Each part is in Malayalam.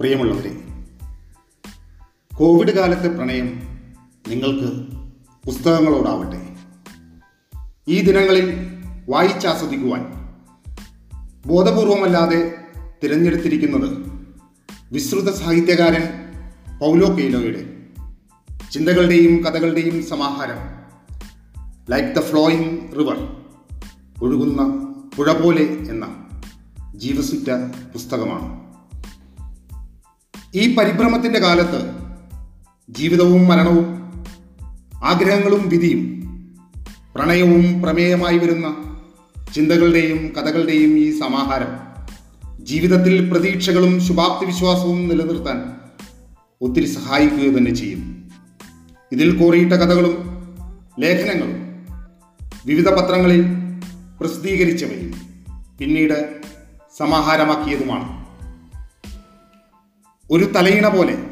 പ്രിയമുള്ളവരെ കോവിഡ് കാലത്തെ പ്രണയം നിങ്ങൾക്ക് പുസ്തകങ്ങളോടാവട്ടെ ഈ ദിനങ്ങളിൽ വായിച്ചാസ്വദിക്കുവാൻ ബോധപൂർവമല്ലാതെ തിരഞ്ഞെടുത്തിരിക്കുന്നത് വിശ്രുത സാഹിത്യകാരൻ പൗലോ കെയ്ലോയുടെ ചിന്തകളുടെയും കഥകളുടെയും സമാഹാരം ലൈക്ക് ദ ഫ്ലോയിങ് റിവർ ഒഴുകുന്ന പുഴ പോലെ എന്ന ജീവസുറ്റ പുസ്തകമാണ്. ഈ പരിഭ്രമത്തിന്റെ കാലത്ത് ജീവിതവും മരണവും ആഗ്രഹങ്ങളും വിധിയും പ്രണയവും പ്രമേയമായി വരുന്ന ചിന്തകളുടെയും കഥകളുടെയും ഈ സമാഹാരം ജീവിതത്തിൽ പ്രതീക്ഷകളും ശുഭാപ്തി വിശ്വാസവും നിലനിർത്താൻ ഒത്തിരി സഹായിക്കുക തന്നെ ചെയ്യും. ഇതിൽ കോറിയിട്ട കഥകളും ലേഖനങ്ങളും വിവിധ പത്രങ്ങളിൽ പ്രസിദ്ധീകരിച്ചവയും പിന്നീട് സമാഹാരമാക്കിയതുമാണ്. ഒരു തലയിണ പോലെ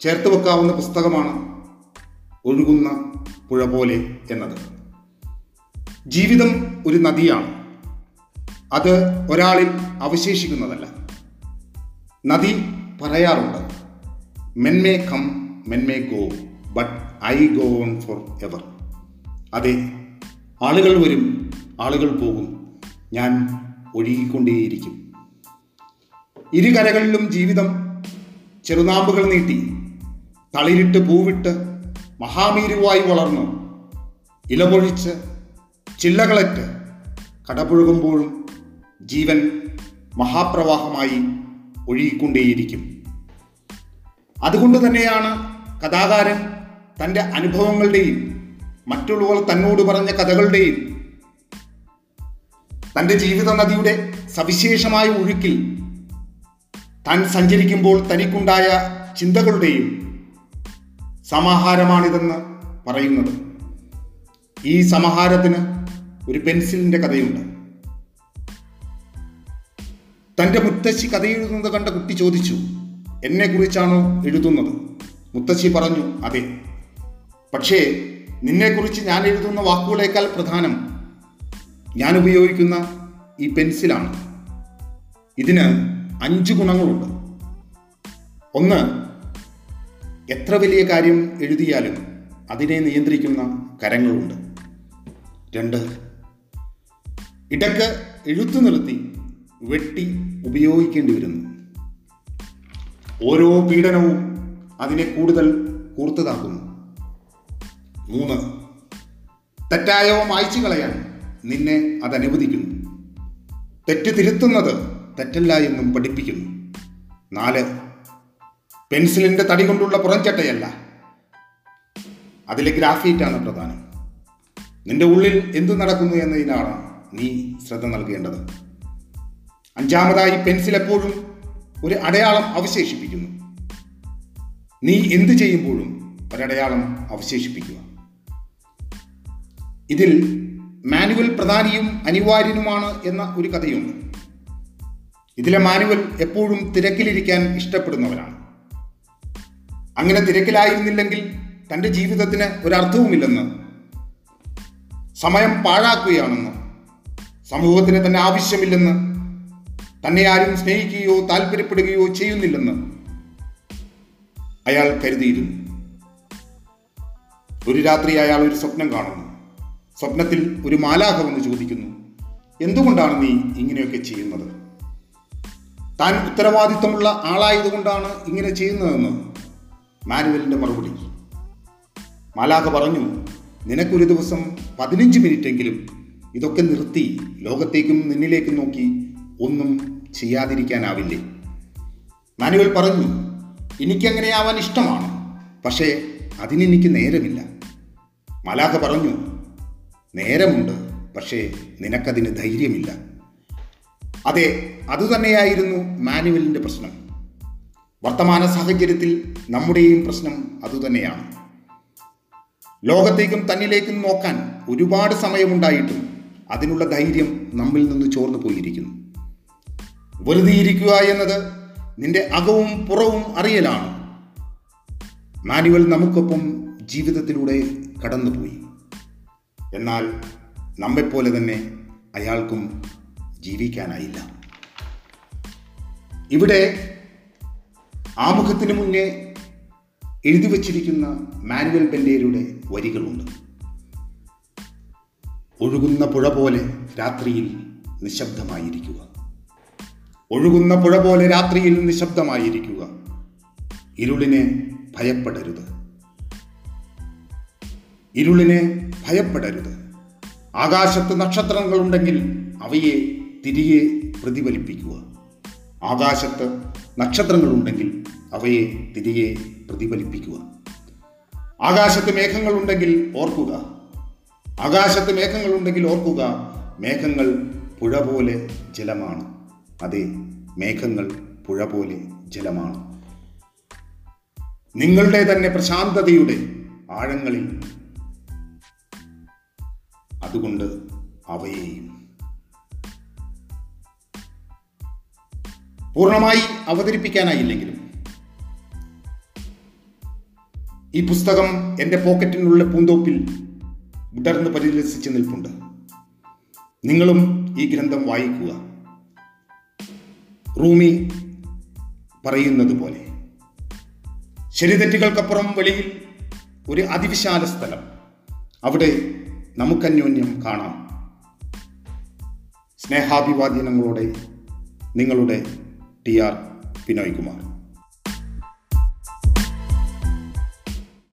ചേർത്ത് വെക്കാവുന്ന പുസ്തകമാണ് ഒഴുകുന്ന പുഴ പോലെ എന്നത്. ജീവിതം ഒരു നദിയാണ്. അത് ഒരാളിൽ അവശേഷിക്കുന്നതല്ല. നദി പറയാറുണ്ട് men may come men may go but I go on forever. അതെ ആളുകൾ വരും ആളുകൾ പോകും ഞാൻ ഒഴുകിക്കൊണ്ടേയിരിക്കും. ഇരുകരകളിലും ജീവിതം ചെറുനാമ്പുകൾ നീട്ടി തളിരിട്ട് പൂവിട്ട് മഹാമീരുവായി വളർന്നു. ഇലപൊഴിച്ച് ചില്ലകളറ്റ് കടപുഴകുമ്പോഴും ജീവൻ മഹാപ്രവാഹമായി ഒഴുകിക്കൊണ്ടേയിരിക്കും. അതുകൊണ്ട് തന്നെയാണ് കഥാകാരൻ തന്റെ അനുഭവങ്ങളുടെയും മറ്റുള്ളവർ തന്നോട് പറഞ്ഞ കഥകളുടെയും തന്റെ ജീവിത നദിയുടെ സവിശേഷമായ ഒഴുക്കിൽ താൻ സഞ്ചരിക്കുമ്പോൾ തനിക്കുണ്ടായ ചിന്തകളുടെയും സമാഹാരമാണിതെന്ന് പറയുന്നത്. ഈ സമാഹാരത്തിന് ഒരു പെൻസിലിന്റെ കഥയുണ്ട്. തന്റെ മുത്തശ്ശി കഥ എഴുതുന്നത് കണ്ട കുട്ടി ചോദിച്ചു എന്നെക്കുറിച്ചാണോ എഴുതുന്നത്? മുത്തശ്ശി പറഞ്ഞു അതെ. പക്ഷേ നിന്നെക്കുറിച്ച് ഞാൻ എഴുതുന്ന വാക്കുകളേക്കാൾ പ്രധാനം ഞാൻ ഉപയോഗിക്കുന്ന ഈ പെൻസിലാണ്. ഇതിന് അഞ്ച് ഗുണങ്ങളുണ്ട്. ഒന്ന് എത്ര വലിയ കാര്യം എഴുതിയാലും അതിനെ നിയന്ത്രിക്കുന്ന കരങ്ങളുണ്ട്. രണ്ട് ഇടയ്ക്ക് എഴുത്തു നിർത്തി വെട്ടി ഉപയോഗിക്കേണ്ടി വരുന്നു. ഓരോ പീഡനവും അതിനെ കൂടുതൽ കൂർത്തതാക്കുന്നു. മൂന്ന് തെറ്റായവ മായ്ച്ചു കളയാൻ നിന്നെ അതനുവദിക്കുന്നു. തെറ്റ് തിരുത്തുന്നത് തെറ്റല്ല എന്നും പഠിപ്പിക്കുന്നു. നാല് പെൻസിലിന്റെ തടി കൊണ്ടുള്ള പുറംചട്ടയല്ല അതിലെ ഗ്രാഫീറ്റാണ് പ്രധാനം. നിന്റെ ഉള്ളിൽ എന്തു നടക്കുന്നു എന്നതിനാണ് നീ ശ്രദ്ധ നൽകേണ്ടത്. അഞ്ചാമതായി പെൻസിൽ എപ്പോഴും ഒരു അടയാളം അവശേഷിപ്പിക്കുന്നു. നീ എന്തു ചെയ്യുമ്പോഴും ഒരടയാളം അവശേഷിപ്പിക്കുക. ഇതിൽ മാനുവൽ പ്രധാനിയും അനിവാര്യനുമാണ് എന്ന ഒരു കഥയുണ്ട്. ഇതിലെ മാനുവൽ എപ്പോഴും തിരക്കിലിരിക്കാൻ ഇഷ്ടപ്പെടുന്നവനാണ്. അങ്ങനെ തിരക്കിലായിരുന്നില്ലെങ്കിൽ തന്റെ ജീവിതത്തിന് ഒരർത്ഥവുമില്ലെന്ന് സമയം പാഴാക്കുകയാണെന്ന് സമൂഹത്തിന് തന്നെ ആവശ്യമില്ലെന്ന് തന്നെ ആരും സ്നേഹിക്കുകയോ താല്പര്യപ്പെടുകയോ ചെയ്യുന്നില്ലെന്ന് അയാൾ കരുതിയിരുന്നു. ഒരു രാത്രി അയാൾ ഒരു സ്വപ്നം കാണുന്നു. സ്വപ്നത്തിൽ ഒരു മാലാഖ ചോദിക്കുന്നു എന്തുകൊണ്ടാണ് നീ ഇങ്ങനെയൊക്കെ ചെയ്യുന്നത്? താൻ ഉത്തരവാദിത്വമുള്ള ആളായതുകൊണ്ടാണ് ഇങ്ങനെ ചെയ്യുന്നതെന്ന് മാനുവലിന്റെ മറുപടി. മാലാഖ പറഞ്ഞു നിനക്കൊരു ദിവസം പതിനഞ്ച് മിനിറ്റെങ്കിലും ഇതൊക്കെ നിർത്തി ലോകത്തേക്കും നിന്നിലേക്കും നോക്കി ഒന്നും ചെയ്യാതിരിക്കാനാവില്ലേ? മാനുവൽ പറഞ്ഞു എനിക്കങ്ങനെ ആവാൻ ഇഷ്ടമാണ് പക്ഷേ അതിനെനിക്ക് നേരമില്ല. മലാഖ പറഞ്ഞു നേരമുണ്ട് പക്ഷേ നിനക്കതിന് ധൈര്യമില്ല. അതെ അതുതന്നെയായിരുന്നു മാനുവലിന്റെ പ്രശ്നം. വർത്തമാന സാഹചര്യത്തിൽ നമ്മുടെയും പ്രശ്നം അതുതന്നെയാണ്. ലോകത്തേക്കും തന്നിലേക്കും നോക്കാൻ ഒരുപാട് സമയമുണ്ടായിട്ടും അതിനുള്ള ധൈര്യം നമ്മിൽ നിന്ന് ചോർന്നു പോയിരിക്കുന്നു. വെറുതെ ഇരിക്കുക എന്നത് നിന്റെ അകവും പുറവും അറിയലാണ്. മാനുവൽ നമുക്കൊപ്പം ജീവിതത്തിലൂടെ കടന്നുപോയി. എന്നാൽ നമ്മെപ്പോലെ തന്നെ അയാൾക്കും ജീവിക്കാനായില്ല. ഇവിടെ ആമുഖത്തിന് മുന്നേ എഴുതി വച്ചിരിക്കുന്ന മാനുവൽ ബെൻഡേരുടെ വരികളുണ്ട്. ഒഴുകുന്ന പുഴ പോലെ രാത്രിയിൽ നിശബ്ദമായിരിക്കുക. ഒഴുകുന്ന പുഴ പോലെ രാത്രിയിൽ നിശബ്ദമായിരിക്കുക. ഇരുളിനെ ഭയപ്പെടരുത്. ഇരുളിനെ ഭയപ്പെടരുത്. ആകാശത്ത് നക്ഷത്രങ്ങളുണ്ടെങ്കിൽ അവയെ തിരികെ പ്രതിഫലിപ്പിക്കുക. ആകാശത്ത് നക്ഷത്രങ്ങളുണ്ടെങ്കിൽ അവയെ തിരികെ പ്രതിഫലിപ്പിക്കുക. ആകാശത്ത് മേഘങ്ങളുണ്ടെങ്കിൽ ഓർക്കുക. ആകാശത്ത് മേഘങ്ങളുണ്ടെങ്കിൽ ഓർക്കുക മേഘങ്ങൾ പുഴ പോലെ ജലമാണ്. അതെ മേഘങ്ങൾ പുഴ പോലെ ജലമാണ്. നിങ്ങളുടെ തന്നെ പ്രശാന്തതയുടെ ആഴങ്ങളിൽ അതുകൊണ്ട് അവയെയും പൂർണമായി അവതരിപ്പിക്കാനായില്ലെങ്കിലും ഈ പുസ്തകം എന്റെ പോക്കറ്റിനുള്ള പൂന്തോപ്പിൽ വിടർന്ന് പരിലസിച്ച് നിൽപ്പുണ്ട്. നിങ്ങളും ഈ ഗ്രന്ഥം വായിക്കുക. റൂമി പറയുന്നത് പോലെ ശരിതെറ്റുകൾക്കപ്പുറം വെളിയിൽ ഒരു അതിവിശാല സ്ഥലം. അവിടെ നമുക്കന്യോന്യം കാണാം. സ്നേഹാഭിവാദ്യനങ്ങളോടെ നിങ്ങളുടെ ടി ആർ ബിനോയ് കുമാർ.